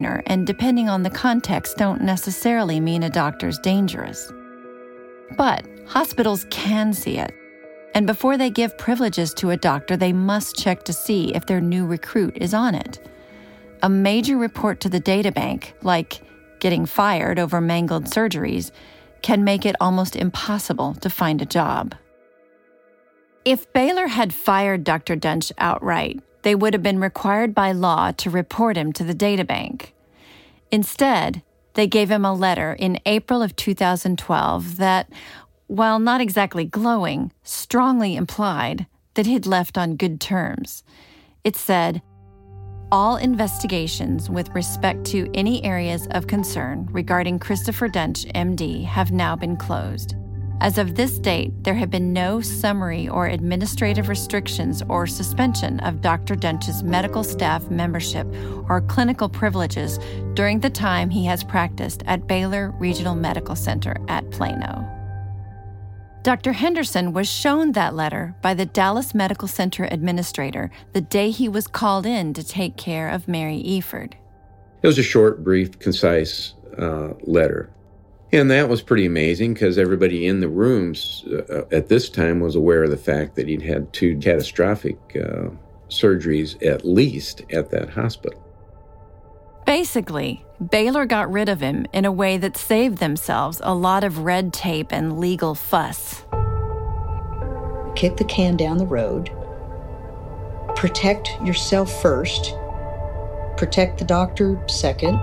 and depending on the context, don't necessarily mean a doctor's dangerous. But hospitals can see it. And before they give privileges to a doctor, they must check to see if their new recruit is on it. A major report to the databank, like getting fired over mangled surgeries, can make it almost impossible to find a job. If Baylor had fired Dr. Duntsch outright, they would have been required by law to report him to the databank. Instead, they gave him a letter in April of 2012 that, while not exactly glowing, strongly implied that he'd left on good terms. It said, all investigations with respect to any areas of concern regarding Christopher Duntsch, MD, have now been closed. As of this date, there have been no summary or administrative restrictions or suspension of Dr. Duntsch's medical staff membership or clinical privileges during the time he has practiced at Baylor Regional Medical Center at Plano. Dr. Henderson was shown that letter by the Dallas Medical Center administrator the day he was called in to take care of Mary Efurd. It was a short, brief, concise uh, letter and that was pretty amazing because everybody in the rooms uh, at this time was aware of the fact that he'd had two catastrophic uh, surgeries at least at that hospital. Basically, Baylor got rid of him in a way that saved themselves a lot of red tape and legal fuss. Kick the can down the road, protect yourself first, protect the doctor second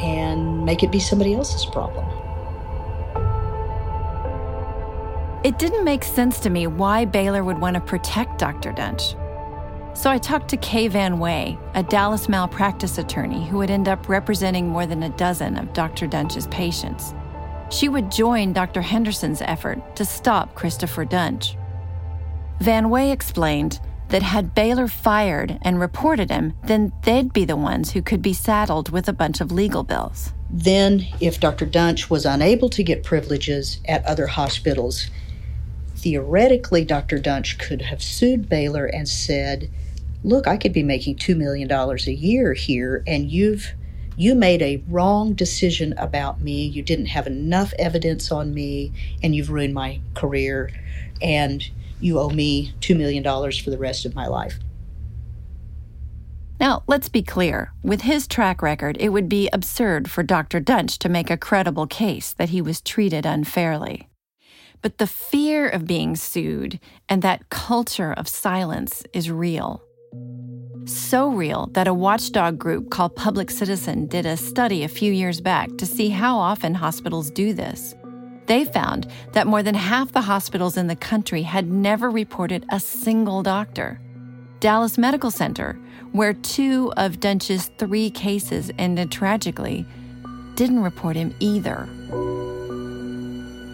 and make it be somebody else's problem. It didn't make sense to me why Baylor would want to protect Dr. Duntsch. So I talked to Kay Van Wey, a Dallas malpractice attorney who would end up representing more than a dozen of Dr. Duntsch's patients. She would join Dr. Henderson's effort to stop Christopher Duntsch. Van Wey explained that had Baylor fired and reported him, then they'd be the ones who could be saddled with a bunch of legal bills. Then, if Dr. Duntsch was unable to get privileges at other hospitals, theoretically, Dr. Duntsch could have sued Baylor and said, Look, I could be making $2 million a year here, and you've you made a wrong decision about me. You didn't have enough evidence on me, and you've ruined my career. And you owe me $2 million for the rest of my life. Now, let's be clear. With his track record, it would be absurd for Dr. Duntsch to make a credible case that he was treated unfairly. But the fear of being sued and that culture of silence is real. So real that a watchdog group called Public Citizen did a study a few years back to see how often hospitals do this. They found that more than half the hospitals in the country had never reported a single doctor. Dallas Medical Center, where two of Duntsch's three cases ended tragically, didn't report him either.